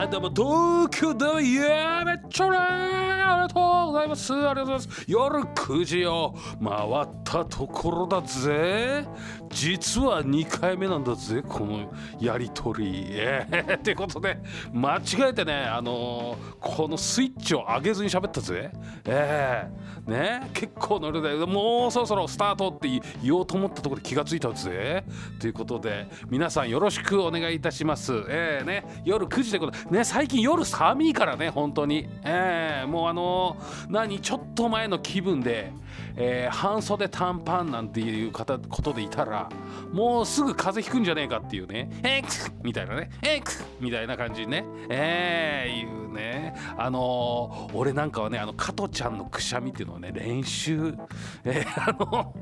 あどうも東京だいやめっちゃらありがとうございます。ありがとうございます。夜9時を回ったところだぜ。実は2回目なんだぜこのやりとり。えー、ってことで間違えてねあのー、このスイッチを上げずに喋ったぜ。えー、ね結構の量でもうそろそろスタートって言おうと思ったところで気がついたぜ。ということで皆さんよろしくお願いいたします。えー、ね夜9時でことね最近夜寒いからね本当に。えー、もうあのー、何ちょっと前の気分で、えー、半袖短パンなんていう方ことでいたらもうすぐ風邪ひくんじゃねえかっていうね。えー、みたいなね。えー、みたいな感じにね。えー、いうね。あのー、俺なんかはねあの加トちゃんのくしゃみっていうのはね練習。えー、あの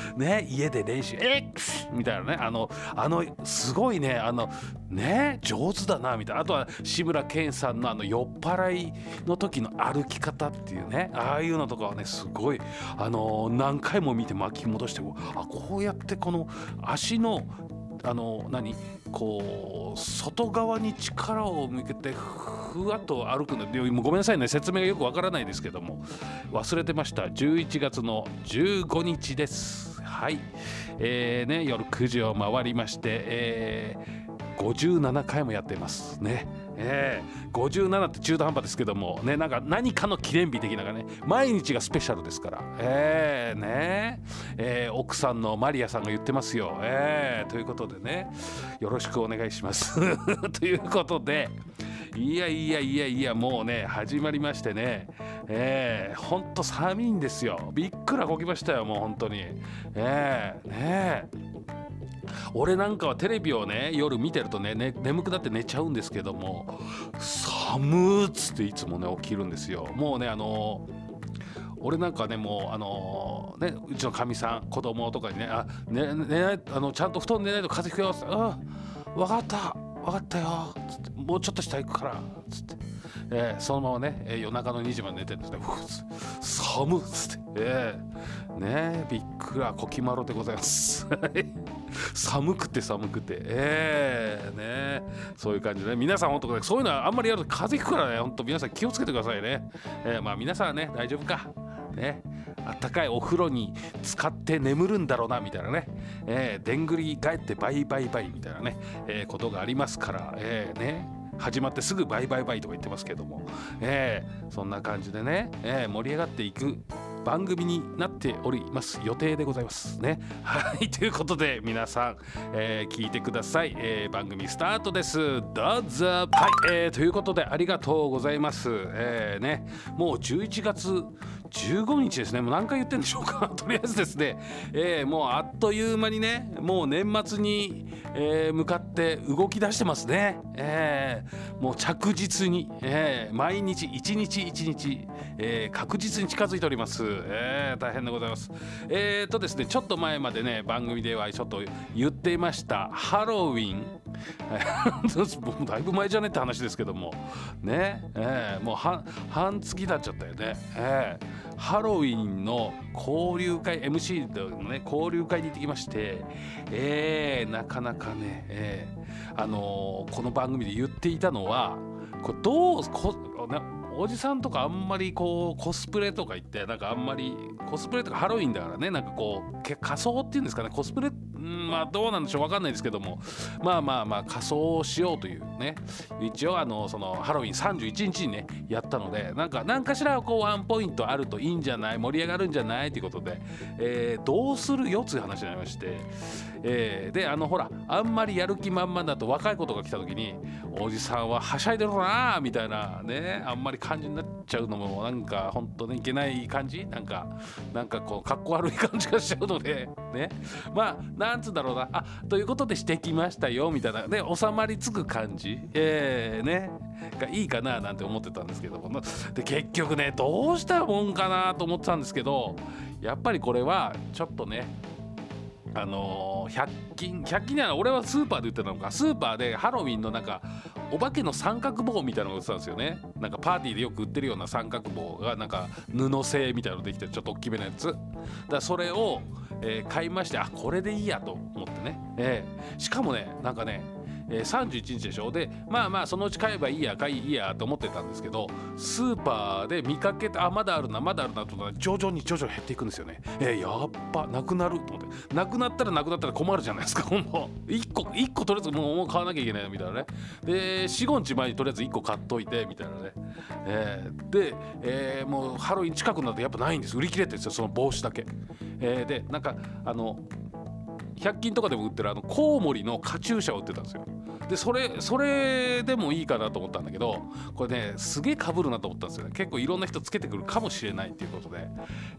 ね家で練習えっ、みたいなねあのあのすごいねあのね上手だなみたいな。あとは志村けんさんのあの酔っ払いの時の歩き方っていうねああいうのとかはねすごいあの何回も見て巻き戻してあこうやってこの足のあの何？こう外側に力を向けてふわっと歩くのでごめんなさいね説明がよくわからないですけども。忘れてました。11月の15日です。はい。えーね、夜9時を回りまして、えー、57回もやっています。ね。えー、57って中途半端ですけどもねなんか何かの記念日的なね毎日がスペシャルですから。えー、ね。えー、奥さんのマリアさんが言ってますよ。えー、ということでねよろしくお願いします。ということでいやいやいやいやもうね始まりましてね。えー、ほんと寒いんですよ。びっくらこきましたよもう本当に。えー、ねえ。俺なんかはテレビをね夜見てるとねね眠くなって寝ちゃうんですけども寒っつっていつもね起きるんですよ。もうねあの俺なんかねもうあのー、ねうちのかみさん子供とかにねあねねあのちゃんと布団寝ないと風邪ひくよっってうん分かった。分かったよ。つってもうちょっと下行くから。つって。えー、そのままね、えー、夜中の2時まで寝てるんですね。寒っ。つって、えー、ねびっくらこきまろでございます。寒くて寒くて、えー、ねそういう感じでね、皆さん本当そういうのはあんまりやると風邪ひくからね、本当皆さん気をつけてくださいね。えー、まあ皆さんはね、大丈夫か。ね、あったかいお風呂に使って眠るんだろうなみたいなね、えー、でんぐり返ってバイバイバイみたいなね、えー、ことがありますから、えー、ね。始まってすぐバイバイバイとか言ってますけども、えー、そんな感じでね、えー、盛り上がっていく番組になっております予定でございます。ね。はいということで皆さん、えー、聞いてください、えー、番組スタートです。どうぞ。はい、えー、ということでありがとうございます、えー、ね。もう11月15日ですね。もう何回言ってんでしょうか。とりあえずですね、えー、もうあっという間にねもう年末に、えー、向かって動き出してますね、えー、もう着実に、えー、毎日一日一日、えー、確実に近づいております、えー、大変でございます。えー、とですねちょっと前までね番組ではちょっと言っていましたハロウィン。もうだいぶ前じゃねって話ですけども。ね。えー、もう半月経っちゃったよね、えー、ハロウィンの交流会 MC のね交流会に行ってきましてえー、なかなかね、えー、あのー、この番組で言っていたのはこうどうこおじさんとかあんまりこうコスプレとか言ってなんかあんまりコスプレとかハロウィンだからねなんかこう仮装っていうんですかねコスプレまあどうなんでしょう分かんないですけども。まあまあまあ仮装をしようというね。一応あのそのハロウィン31日にねやったのでなんか何かしらこうワンポイントあるといいんじゃない盛り上がるんじゃない？ということで、えー、どうするよという話になりまして、えー、であのほらあんまりやる気満々だと若い子とか来た時におじさんははしゃいでるなみたいなねあんまり感じになっちゃうのもなんか本当ねいけない感じ？なんかなんかこうかっこ悪い感じがしちゃうので。ね。まあなんつうんだろうな。あということでしてきましたよみたいな。で収まりつく感じ？えー、ね。がいいかななんて思ってたんですけども。で結局ねどうしたもんかなと思ってたんですけどやっぱりこれはちょっとねあのー、100均100均には俺はスーパーで売ってたのか。スーパーでハロウィンのなんかお化けの三角棒みたいなのが売ってたんですよね。なんかパーティーでよく売ってるような三角棒がなんか布製みたいなのできてちょっと大きめのやつ。だからそれを、えー、買いましてあこれでいいやと思ってね、えー、しかもねなんかねえー、31日でしょ？でまあまあそのうち買えばいいや買いいいやと思ってたんですけどスーパーで見かけてあまだあるなまだあるなと徐々に徐々に減っていくんですよね。えー、やっぱなくなると思って。なくなったらなくなったら困るじゃないですか。今度1個1個とりあえずもう買わなきゃいけないみたいなね。で45日前にとりあえず1個買っといてみたいなね、えー、で、えー、もうハロウィン近くなってやっぱないんです。売り切れてるんですよその帽子だけ、えー、でなんかあの100均とかでも売ってるあのコウモリのカチューシャを売ってたんですよ。でそれそれでもいいかなと思ったんだけどこれねすげえかぶるなと思ったんですよね。結構いろんな人つけてくるかもしれないっていうことで、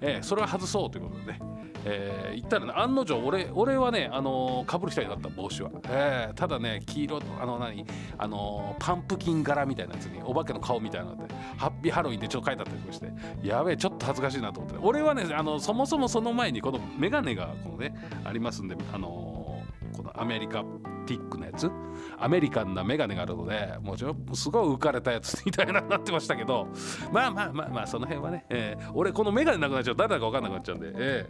えー、それは外そうということでね、えー、言ったらね案の定俺俺はねあのー、かぶる人になった帽子は、えー、ただね黄色あの何？あのー、パンプキン柄みたいなやつにお化けの顔みたいなのでハッピーハロウィンってちょっと書いてあったりとして。やべえちょっと恥ずかしいなと思って。俺はねあのそもそもその前にこの眼鏡がこのねありますんであの、このアメリカティックなやつ？アメリカンなメガネがあるのでもちろんすごい浮かれたやつみたいななってましたけどまあまあまあまあその辺はね、えー、俺このメガネなくなっちゃう誰だか分かんなくなっちゃうんで、え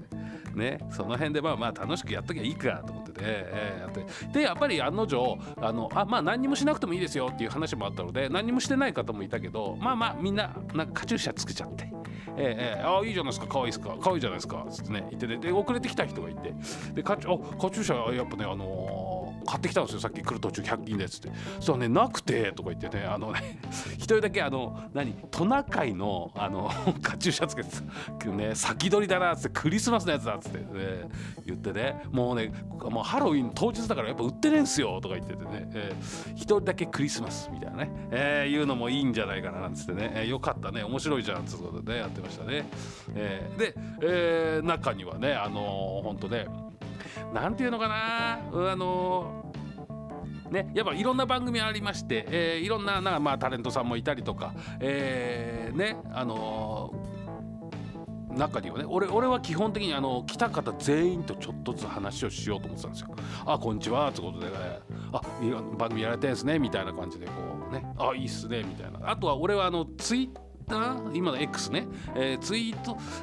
ー、ね。その辺でまあまあ楽しくやっときゃいいかと思ってて、えー、やって。でやっぱり案の定あのあまあ何にもしなくてもいいですよっていう話もあったので何にもしてない方もいたけどまあまあみんななんかカチューシャつけちゃって。えー、えー、あいいじゃないですか。可愛いですか。可愛いじゃないですか。つってね言っててで遅れてきた人がいて。でカチュあカチューシャやっぱねあのー買ってきたんですよ。さっき来る途中100均でっつってそしたらねなくてとか言ってねあのね 一人だけあの何トナカイのあのカチューシャつけてね先取りだなっつってクリスマスのやつだっつって、ね、言ってね。もうねもうハロウィン当日だからやっぱ売ってねえんすよとか言っててね、えー、一人だけクリスマスみたいなね、えー、いうのもいいんじゃないかななんつってね、えー、よかったね。面白いじゃんつうことでねやってましたね、えー、で、えー、中にはねあのー、ほんとね何て言うのかなあのね、やっぱいろんな番組ありまして、えー、いろんななまあタレントさんもいたりとか、えー、ねあのー、中にはね俺俺は基本的にあの来た方全員とちょっとずつ話をしようと思ってたんですよ。あこんにちはってことで、ね、あ番組やられてんですねみたいな感じでこうねあいいっすねみたいなあとは俺はあのツイッター今の X ね、えー、ツイー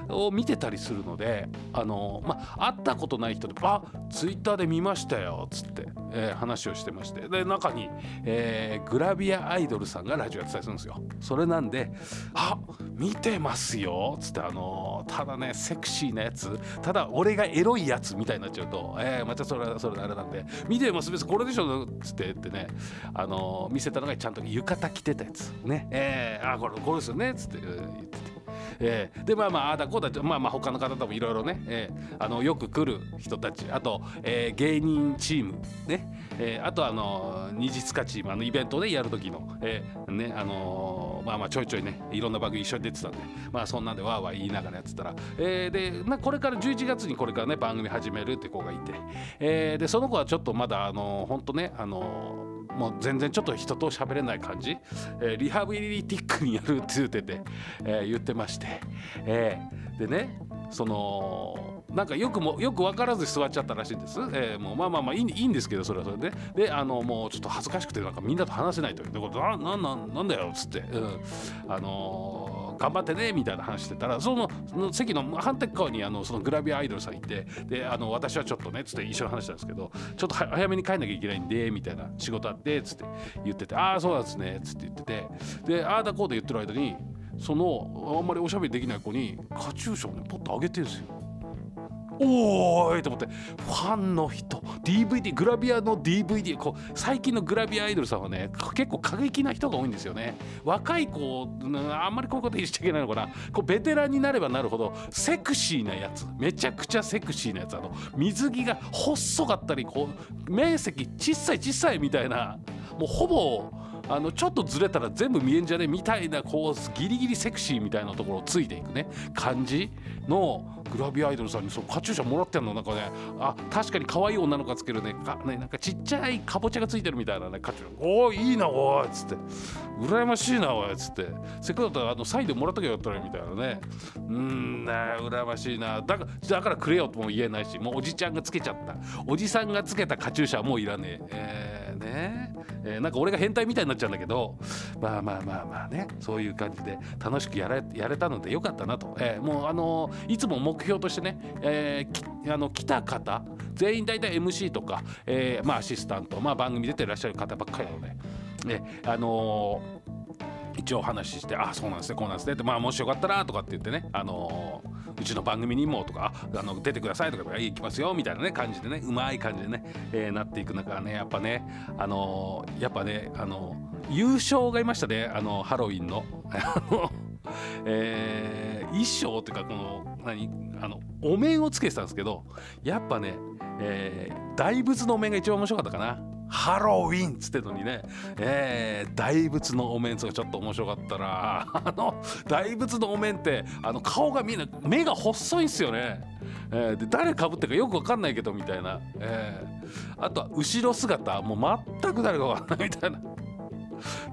トを見てたりするのであのまあ会ったことない人で「あツイッターで見ましたよ」っつって、えー、話をしてまして。で中に、えー、グラビアアイドルさんがラジオやってたりするんですよ。それなんで「あ見てますよ」っつってあのただねセクシーなやつ。ただ俺がエロいやつみたいになっちゃうと、えー、またそれはそれあれなんで「見てます別に。これでしょ」っつってってね。あの見せたのがちゃんと浴衣着てたやつ。ね。えー、あこれこれですよね。っつって言ってて。えー、でまあまあああだこうだまあまあ他の方ともいろいろね、えー、あのよく来る人たち。あと、えー、芸人チームね、えー、あとあの二次かチーム。あのイベントでやる時の、えー、ねあのー、まあまあちょいちょいねいろんな番組一緒に出てたんで。まあそんなんでわーわー言いながらやってたら、えー、で、まあ、これから11月にこれからね番組始めるって子がいて、えー、でその子はちょっとまだあのー、ほんとねあのーもう全然ちょっと人と喋れない感じ、えー、リハビリティックにやるって言ってて、えー、言ってまして、えー、でねそのなんかよくもよく分からず座っちゃったらしいんです、えー、もうまあまあまあいいいいんですけどそれはそれで。であのもうちょっと恥ずかしくてなんかみんなと話せないということななななんだよっつって、うん、あのー頑張ってねみたいな話してたらその席の反対側にあのそのグラビアアイドルさんいてであの私はちょっとねつって一緒に話したんですけどちょっと早めに帰んなきゃいけないんでみたいな仕事あってつって言っててああそうなんですねつって言っててでああだこうで言ってる間にそのあんまりおしゃべりできない子にカチューシャをねポッと上げてるんですよ。おーいと思ってファンの人 DVD グラビアの DVD こう最近のグラビアアイドルさんはね結構過激な人が多いんですよね。若い子あんまりこういうこと言っちゃいけないのかな。こうベテランになればなるほどセクシーなやつめちゃくちゃセクシーなやつあの水着が細かったりこう面積小さい小さいみたいなもうほぼあのちょっとずれたら全部見えんじゃね？みたいなこうギリギリセクシーみたいなところをついていくね。感じのグラビアアイドルさんにそうカチューシャもらってんのなんかね。あ確かに可愛い女の子がつけるね。かねなんかちっちゃいかぼちゃがついてるみたいなねカチューシャ。おおいいなおいっつって。羨ましいなおいっつって。せっかくだったらあのサインでもらっとけよったらみたいなね。うんね羨ましいな。だかだからくれよとも言えないしもうおじちゃんがつけちゃった。おじさんがつけたカチューシャはもういらねえ。えー、ね。ね、えー、なんか俺が変態みたいになっちゃうんだけどまあまあまあまあね。そういう感じで楽しくやれやれたのでよかったなと、えー、もうあのいつも目標としてね、えー、あの来た方全員大体 MC とか、えーまあ、アシスタント、まあ、番組出てらっしゃる方ばっかりなので、ねあのー、一応お話しして「あそうなんですねこうなんですね」って「まあもしよかったら」とかって言ってね、あのー、うちの番組にもとかあの出てくださいとか行きますよみたいなね感じでねうまい感じでね、えー、なっていく中ねやっぱねあの、やっぱねあの、優勝がいましたねあのハロウィンの。えー、衣装というかこの何あのお面をつけてたんですけどやっぱね、えー、大仏のお面が一番面白かったかな。ハロウィンっつってのにね、えー、大仏のお面とかちょっと面白かったらあの大仏のお面ってあの顔がみんない目が細いんすよね、えー、で誰かぶってるかよく分かんないけどみたいな、えー、あとは後ろ姿もう全く誰か分かんないみたいな。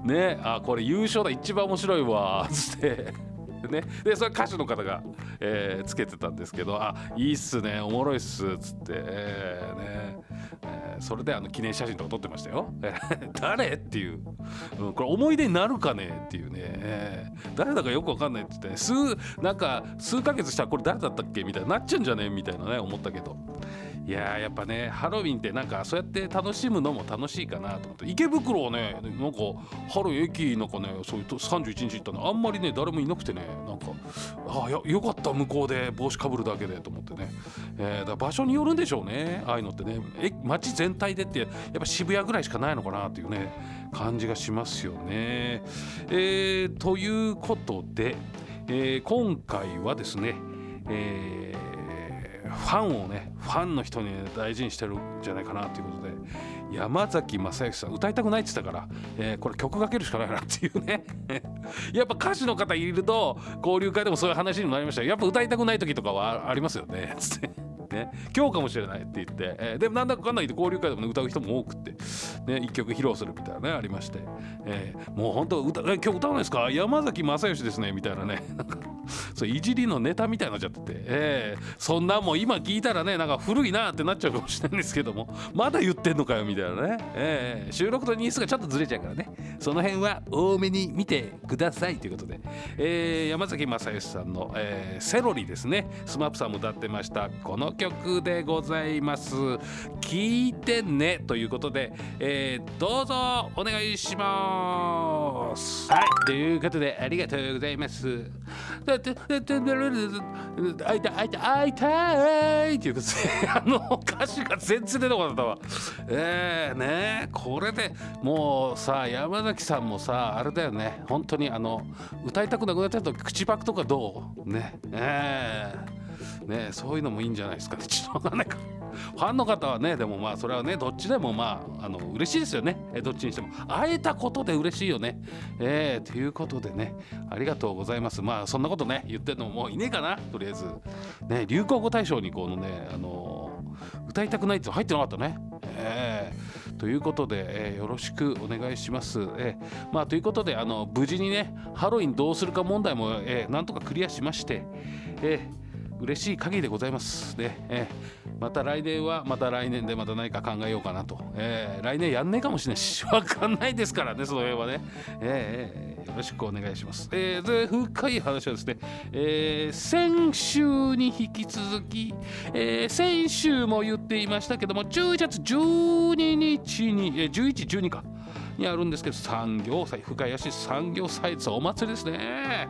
ねあこれ優勝だ一番面白いわつって。ね、でそれ歌手の方が、えー、つけてたんですけど「あいいっすねおもろいっす」っつって、えーねえー、それであの記念写真とか撮ってましたよ。誰っていう、うん、これ思い出になるかねっていうね、えー、誰だかよく分かんないって言って、数なんか数ヶ月したらこれ誰だったっけみたいになっちゃうんじゃねみたいなね思ったけど。いややっぱねハロウィンってなんかそうやって楽しむのも楽しいかなと思って。池袋はねなんかハロウィン駅なんかねそういう31日行ったの。あんまりね誰もいなくてねなんかああよかった向こうで帽子かぶるだけでと思ってね、えー、だ場所によるんでしょうねああいうのってね。え街全体でってやっぱ渋谷ぐらいしかないのかなっていうね感じがしますよね。えー、ということで、えー、今回はですね、えーファンをねファンの人に、大事にしてるんじゃないかなということで山崎正義さん歌いたくないって言ってたから、えー、これ曲かけるしかないなっていうね。やっぱ歌手の方いると交流会でもそういう話にもなりましたやっぱ歌いたくない時とかはありますよね。つって。ね、今日かもしれないって言って、えー、でもなんだかかんないで交流会でも、ね、歌う人も多くって、ね、一曲披露するみたいなねありまして、えー、もう本当歌今日歌わないですか？山崎正義ですねみたいなね。そういじりのネタみたいになっちゃってて、えー、そんなもん今聞いたらねなんか古いなってなっちゃうかもしれないんですけども。まだ言ってんのかよみたいなね、えー、収録とニュースがちょっとずれちゃうからね。その辺は多めに見てくださいということで、えー、山崎正義さんの、えー、セロリですね。スマップさんも歌ってました。この曲。でございます。聞いてね。ということで、えー、どうぞお願いします。はい。ということでありがとうございます。会いたい会いたい会いたいっていうあの歌詞が全然出てこなかったわえー、ねこれでもうさ山崎さんもさあれだよね本当にあの歌いたくなくなっちゃうと口パクとかどうねえー、ねそういうのもいいんじゃないですかねちょっとわかんないか。ファンの方はねでもまあそれはねどっちでもまああの嬉しいですよね、えどっちにしても。会えたことで嬉しいよね。えー、ということでね。ありがとうございます。まあそんなことね言ってるのももういねえかな。とりあえず。ね流行語大賞にこのねあの、歌いたくないって入ってなかったね。えー、ということで、えー、よろしくお願いします。えー、まあ、ということであの無事にねハロウィンどうするか問題も、えー、なんとかクリアしまして、えー、嬉しい限りでございます。で、えーまた来年はまた来年でまた何か考えようかなと、えー、来年やんねえかもしれないし。分かんないですからねその辺はね、えー、よろしくお願いします、えー、で深い話はですね、えー、先週に引き続き、えー、先週も言っていましたけども11月12日に、えー、11、12か。にあるんですけど産業祭深谷市産業祭お祭りですね。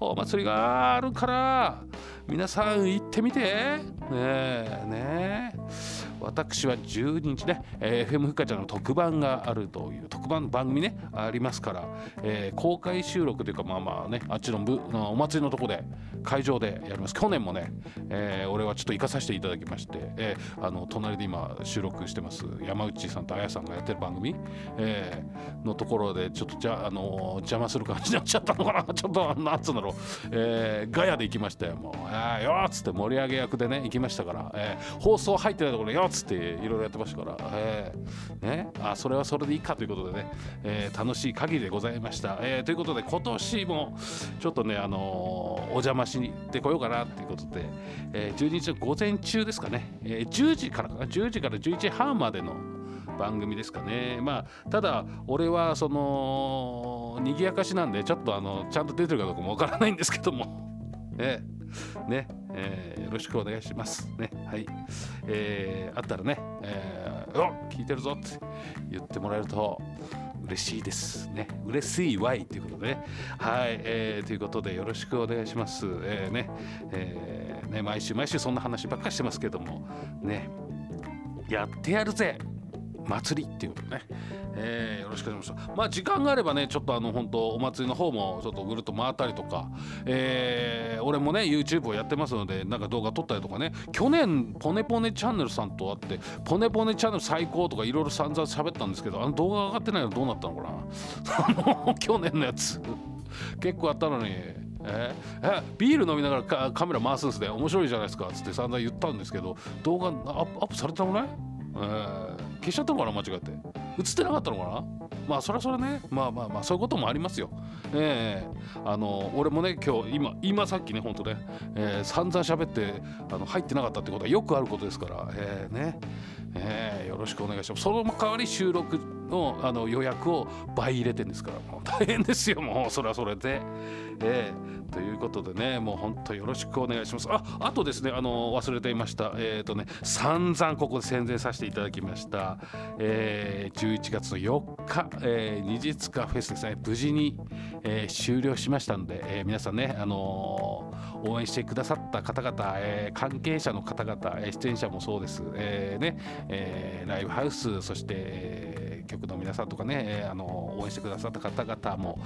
お祭りがあるから皆さん行ってみて。ねえねえ。私は12日ね、えー、FM ふかちゃんの特番があるという特番番組ねありますから、えー、公開収録というかまあまあねあっちの部お祭りのとこで会場でやります。去年もね、えー、俺はちょっと行かさせていただきまして、えー、あの隣で今収録してます山内さんとあやさんがやってる番組、えー、のところでちょっとじゃあの邪魔する感じになっちゃったのかな ちょっとなんつうんだろう、えー、ガヤで行きましたよもう「あよっつって盛り上げ役でね行きましたから、えー、放送入ってないところで「よつっていろいろやってましたから、えーね、あそれはそれでいいかということでね、えー、楽しい限りでございました。えー、ということで今年もちょっとね、あのー、お邪魔しに行ってこようかなということで、えー、12日の午前中ですかね、えー、10時からかな。10時から11時半までの番組ですかね。まあただ俺はその賑やかしなんでちょっとあのちゃんと出てるかどうかもわからないんですけども。ええねえーよろしくお願いします。ね。はい。えーあったらね、えー、お聞いてるぞって言ってもらえると嬉しいですね。嬉しいわいということでね。はい、えーということでよろしくお願いします。えーね,、えーね毎週毎週そんな話ばっかしてますけどもね。やってやるぜ。祭りっていうことね、えーよろしくお願いします。まあ時間があればねちょっとあの本当お祭りの方もちょっとぐるっと回ったりとか、えー俺もね YouTube をやってますのでなんか動画撮ったりとかね。去年ポネポネチャンネルさんと会ってポネポネチャンネル最高とかいろいろ散々喋ったんですけどあの動画上がってないのどうなったのかな。あの去年のやつ。結構あったのにえーえビール飲みながらカカメラ回すんですね。面白いじゃないですか。つって散々言ったんですけど動画アップアップされてたのね、え消しちゃったのかな間違って。映ってなかったのかな？まあそれはそれね。まあまあまあそういうこともありますよ。ええあの俺もね今日今今さっきねほんとね、えー散々喋ってあの入ってなかったってことはよくあることですからえーね。えーよろしくお願いします。その代わり収録のあの予約を倍入れてんですから。もう大変ですよ。もうそれはそれで。えーということでねもう本当よろしくお願いします。ああとですねあの忘れていました。えっ、とね散々ここで宣伝させていただきました、えー11月の4日、えー、二日フェスですね。無事に、えー終了しましたので、えー皆さんねあのー応援してくださった方々、えー関係者の方々、えー出演者もそうです、えーねえーライブハウスそして、えー局の皆さんとかね、えーあの応援してくださった方々も、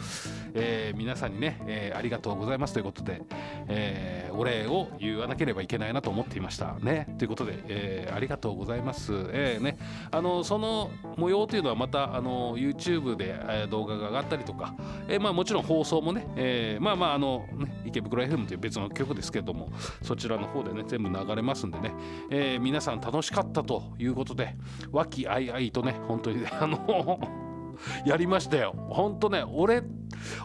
えー皆さんにね、えーありがとうございますということで、えーお礼を言わなければいけないなと思っていました。ね。ということで、えーありがとうございます、えーね、あのその模様というのはまたあの YouTube で、え動画が上がったりとか、えーまあ、もちろん放送もね、えーまあまああのね池袋 FM という別の曲ですけどもそちらの方でね全部流れますんでね、えー皆さん楽しかったということで和気あいあいとね本当にあのやりましたよ。ほんとね俺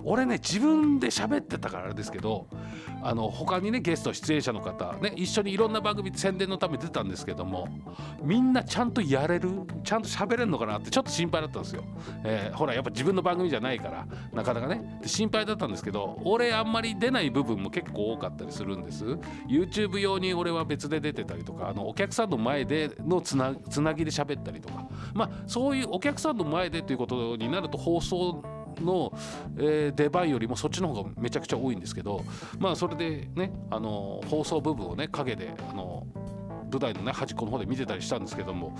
俺ね自分で喋ってたからあれですけどあの他にねゲスト出演者の方ね一緒にいろんな番組宣伝のために出たんですけどもみんなちゃんとやれるちゃんと喋れるのかなってちょっと心配だったんですよ、えーほらやっぱ自分の番組じゃないからなかなかね。で心配だったんですけど俺あんまり出ない部分も結構多かったりするんです。YouTube 用に俺は別で出てたりとかあのお客さんの前でのつなつなぎで喋ったりとか。まあそういうお客さんの前でということになると放送の、えー出番よりもそっちの方がめちゃくちゃ多いんですけどまあそれでねあの放送部分をね陰であの舞台のね端っこの方で見てたりしたんですけども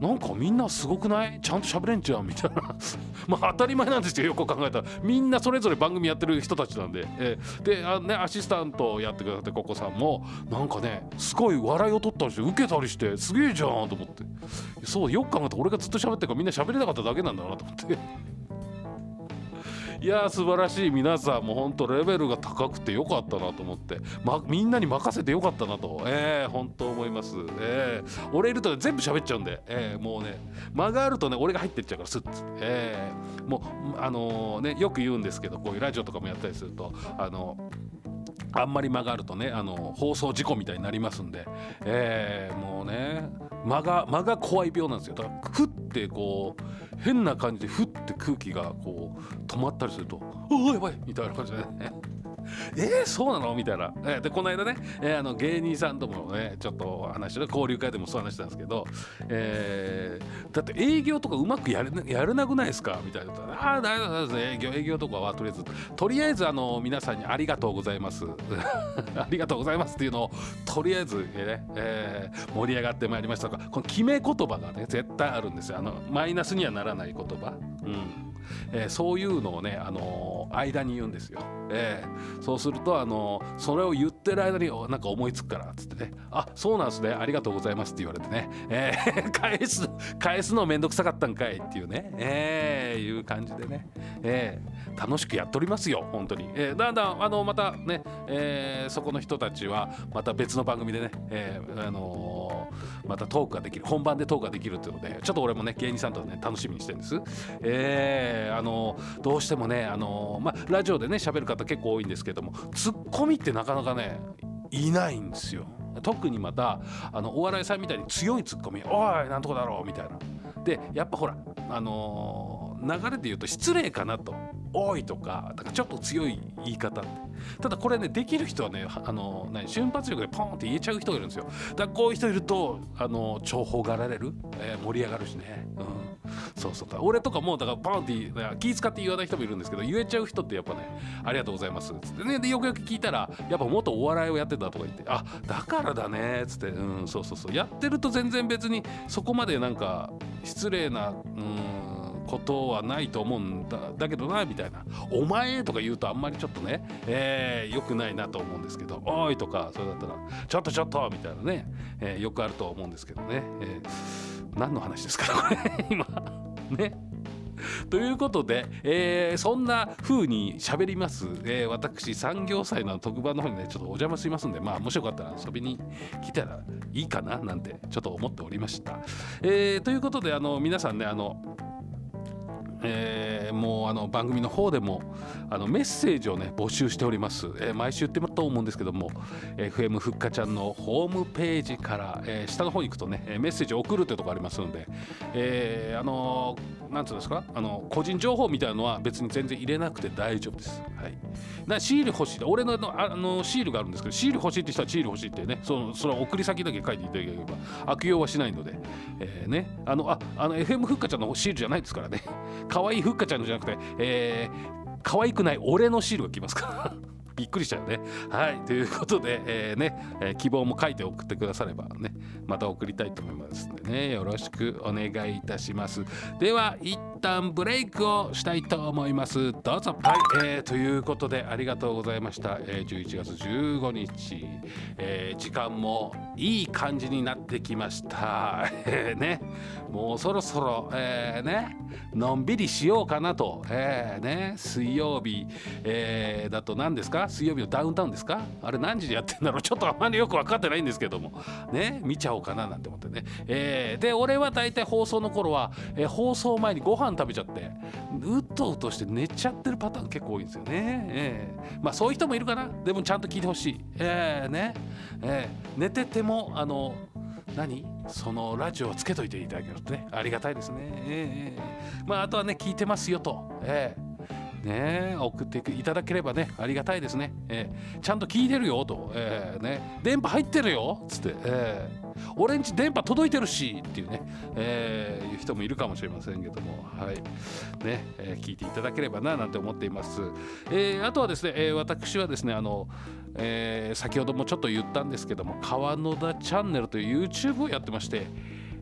なんかみんなすごくない？ちゃんと喋れんじゃんみたいな。まあ当たり前なんですよよく考えたら。みんなそれぞれ番組やってる人たちなんで、えーであ、ね、アシスタントをやってくださってココさんもなんかねすごい笑いを取ったりして受けたりしてすげえじゃんと思って。そうよく考えたら俺がずっと喋ってるからみんな喋れなかっただけなんだなと思って。いや素晴らしい。皆さんも本当レベルが高くてよかったなと思って、ま、みんなに任せてよかったなと、えー、本当思います、えー、俺いるとね全部喋っちゃうんで、えー、もうね。間があるとね俺が入ってっちゃうからスッツ、えー、もうあのねよく言うんですけどこういうラジオとかもやったりするとあのあんまり間があるとねあの放送事故みたいになりますんで、えーもうね。間が間が怖い病なんですよ。だからふってこう変な感じでふって空気がこう止まったりすると「おおやばい!」みたいな感じでね。えー、そうなの？みたいな、えーでこの間ね、えーあの芸人さんともねちょっと話して交流会でもそう話したんですけど、えーだって営業とかうまくやれやれなくないですか？みたいな「ああ大丈夫です営業営業とかはとりあえずとりあえずあの皆さんにありがとうございます。ありがとうございますっていうのをとりあえず、ねえー盛り上がってまいりましたがこの決め言葉がね絶対あるんですよ。あのマイナスにはならない言葉、うん。えーそういうのをね、あのー間に言うんですよ、えーそうすると、あのーそれを言ってる間になんか思いつくからっつってね「あそうなんですね。ありがとうございます」って言われてね、えー 返す返すのめんどくさかったんかいっていうね、えーいう感じでね、えー楽しくやっておりますよ本当に、えーだんだんあのまたね、えーそこの人たちはまた別の番組でね、えーあのーまたトークができる本番でトークができるっていうのでちょっと俺もね芸人さんとね楽しみにしてるんです。えーあのどうしてもね、あのま、ラジオでね喋る方結構多いんですけどもツッコミってなかなかねいないんですよ。特にまたあのお笑いさんみたいに強いツッコミ「おいなんとかだろう」みたいなでやっぱほらあのー、流れで言うと失礼かなと「多い」とかだからちょっと強い言い方。ただこれねできる人はねあの、何瞬発力でポンって言えちゃう人がいるんですよ。だからこういう人いるとあの、重宝がられる、えー、盛り上がるしね。うん。そうそう。俺とかもだからバンって気使って言わない人もいるんですけど言えちゃう人ってやっぱねありがとうございます。っつってね。でよくよく聞いたらやっぱ元お笑いをやってたとか言ってあだからだね。っつってうんそうそうそう。やってると全然別にそこまでなんか失礼なうんことはないと思うんだだけどなみたいな「お前」とか言うとあんまりちょっとね、えー、よくないなと思うんですけど「おい」とかそれだったら「ちょっとちょっと」みたいなね、えー、よくあると思うんですけどね、えー、何の話ですかこれ。今。ね。ということで、えー、そんな風に喋ります、えー、私産業祭の特番の方にねちょっとお邪魔しますんでまあもしよかったら遊びに来たらいいかななんてちょっと思っておりました。えー、ということであの皆さんねあのえー、もうあの番組の方でもあのメッセージをね募集しております、えー、毎週言ってもらったと思うんですけども FM ふっかちゃんのホームページから、えー、下の方に行くとねメッセージを送るというところありますので、えー、あのなんつうんですか？あの個人情報みたいなのは別に全然入れなくて大丈夫です。はい、なシール欲しい。俺のあのシールがあるんですけどシール欲しいって人はシール欲しいってねそのその送り先だけ書いていただければ悪用はしないので、えー、ね。あのああの FM ふっかちゃんのシールじゃないですからね。可愛いふっかちゃんのじゃなくて、えー、可愛くない俺のシールが来ますか？らびっくりしたよね。はいということで、えー、ね、えー、希望も書いて送ってくださればねまた送りたいと思いますのでねよろしくお願いいたします。では一旦ブレイクをしたいと思います。どうぞ。はい、えー、ということでありがとうございました。えー、11月15日、えー、時間もいい感じになってきました。えー、ねもうそろそろ、えー、ねのんびりしようかなと、えー、ね水曜日、えー、だと何ですか？水曜日のダウンタウンですか？あれ何時でやってんだろう？ちょっとあまりよく分かってないんですけども。ね？見ちゃおうかななんて思ってね、えー、で俺は大体放送の頃は、えー、放送前にご飯食べちゃってうとうとして寝ちゃってるパターン結構多いんですよね、えー、まあそういう人もいるかな。でもちゃんと聞いてほしい。えー、ね、えー、寝ててもあの何？そのラジオをつけといていただけるとね。ありがたいですね、えー、まああとはね聞いてますよと、えーね送っていただければねありがたいですね、えー、ちゃんと聞いてるよと、えー、ね電波入ってるよっつって、えー、俺んち電波届いてるしっていうね、えー、いう人もいるかもしれませんけども。はい。ね、え、聞いていただければななんて思っています、え、あとはですね、え、私はですねあのえー、先ほどもちょっと言ったんですけども川野田チャンネルという YouTube をやってまして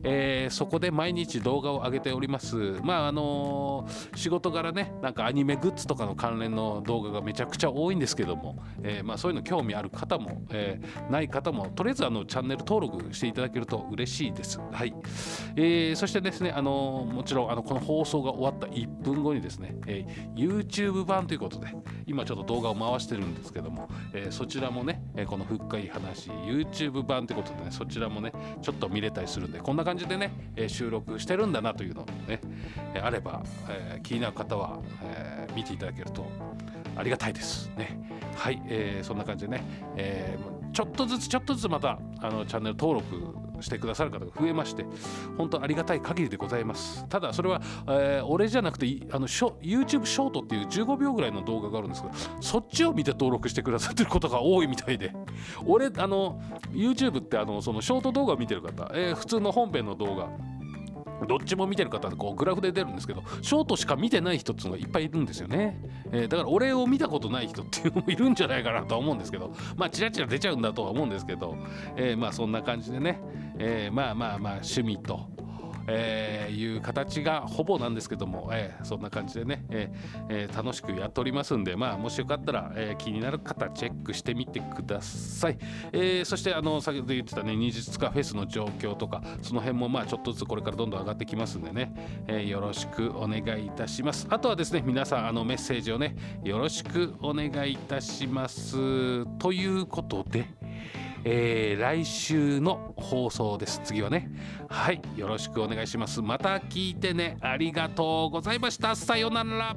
えー、そこで毎日動画を上げております。まああのー、仕事柄ねなんかアニメグッズとかの関連の動画がめちゃくちゃ多いんですけども、えー、まあそういうの興味ある方も、えない方もとりあえずあのチャンネル登録していただけると嬉しいです。はい、えそしてですねあのもちろんあのこの放送が終わった1分後にですね、え YouTube 版ということで今ちょっと動画を回してるんですけども、えそちらもねこの深い話 YouTube 版ということでねそちらもねちょっと見れたりするんでこんな感じでね、え収録してるんだなというのね、えあれば、え気になる方は、え見ていただけるとありがたいですね。はい、えー、そんな感じでね、えー、ちょっとずつちょっとずつまたあのチャンネル登録してくださる方が増えまして本当ありがたい限りでございます。ただそれは、えー、俺じゃなくてあのショ YouTube ショートっていう15秒ぐらいの動画があるんですけどそっちを見て登録してくださってることが多いみたいで。俺あの YouTube ってあのそのショート動画を見てる方、えー、普通の本編の動画どっちも見てる方こうグラフで出るんですけどショートしか見てない人っていうのがいっぱいいるんですよね、えー、だから俺を見たことない人っていうのもいるんじゃないかなとは思うんですけどまあチラチラ出ちゃうんだとは思うんですけど、えー、まあそんな感じでね、えー、まあまあまあ趣味とえー、いう形がほぼなんですけども、えー、そんな感じでね、えー、楽しくやっておりますんで、まあ、もしよかったら、えー、気になる方チェックしてみてください、えー、そしてあの先ほど言ってたね二日フェスの状況とかその辺もまあちょっとずつこれからどんどん上がってきますんでね、えー、よろしくお願いいたします。あとはですね皆さんあのメッセージをねよろしくお願いいたします。ということでえー、来週の放送です。次はね。はい。よろしくお願いします。また聞いてね。ありがとうございました。さようなら。